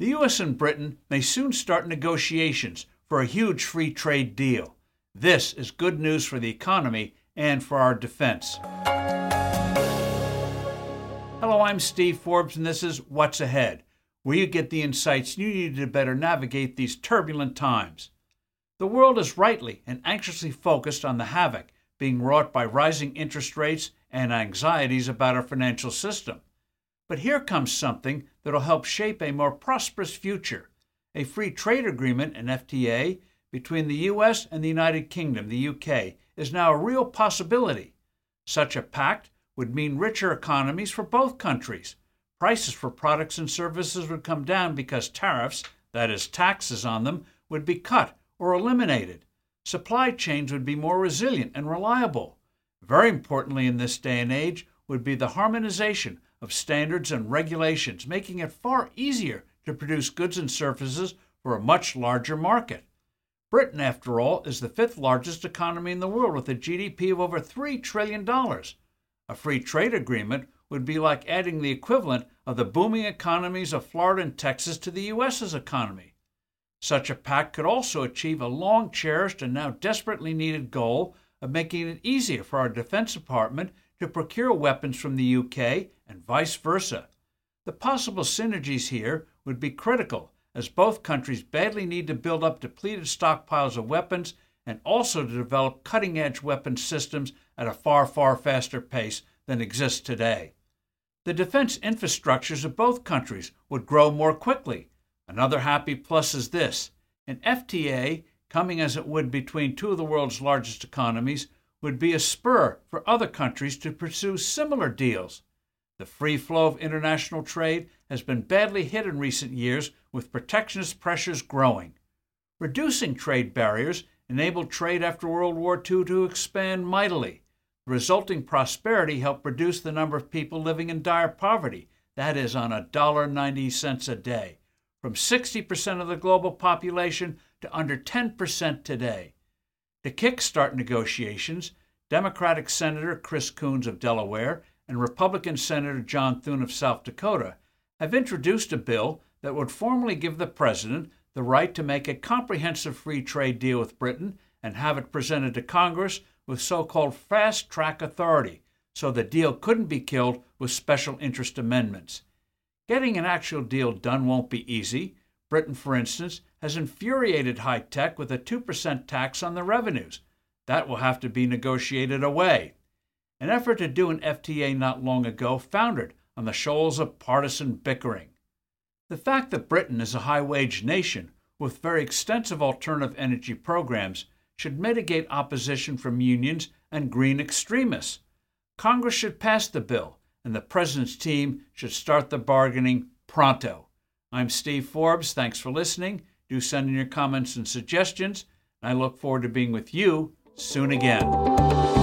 The U.S. and Britain may soon start negotiations for a huge free trade deal. This is good news for the economy and for our defense. Hello, I'm Steve Forbes, and this is What's Ahead, where you get the insights you need to better navigate these turbulent times. The world is rightly and anxiously focused on the havoc being wrought by rising interest rates and anxieties about our financial system. But here comes something that'll help shape a more prosperous future a free trade agreement, an FTA, between the U.S. and the United Kingdom, the U.K., is now a real possibility. Such a pact would mean richer economies for both countries. Prices for products and services would come down because tariffs, that is, taxes on them, would be cut or eliminated. Supply chains would be more resilient and reliable. Very importantly in this day and age would be the harmonization of standards and regulations, making it far easier to produce goods and services for a much larger market. Britain, after all, is the fifth largest economy in the world with a GDP of over $3 trillion. A free trade agreement would be like adding the equivalent of the booming economies of Florida and Texas to the U.S.'s economy. Such a pact could also achieve a long cherished and now desperately needed goal of making it easier for our Defense Department to procure weapons from the UK and vice versa. The possible synergies here would be critical, as both countries badly need to build up depleted stockpiles of weapons and also to develop cutting edge weapons systems at a far, far faster pace than exists today. The defense infrastructures of both countries would grow more quickly, Another happy plus is this an FTA, coming as it would between two of the world's largest economies, would be a spur for other countries to pursue similar deals. The free flow of international trade has been badly hit in recent years, with protectionist pressures growing. Reducing trade barriers enabled trade after World War II to expand mightily. The resulting prosperity helped reduce the number of people living in dire poverty, that is, on a dollar ninety cents a day from 60% of the global population to under 10% today. To kickstart negotiations, Democratic Senator Chris Coons of Delaware and Republican Senator John Thune of South Dakota have introduced a bill that would formally give the President the right to make a comprehensive free trade deal with Britain and have it presented to Congress with so called fast track authority, so the deal couldn't be killed with special interest amendments. Getting an actual deal done won't be easy. Britain, for instance, has infuriated high tech with a 2% tax on the revenues. That will have to be negotiated away. An effort to do an FTA not long ago foundered on the shoals of partisan bickering. The fact that Britain is a high wage nation with very extensive alternative energy programs should mitigate opposition from unions and green extremists. Congress should pass the bill and the President's team should start the bargaining pronto. I'm Steve Forbes. Thanks for listening. Do send in your comments and suggestions. and I look forward to being with you soon again.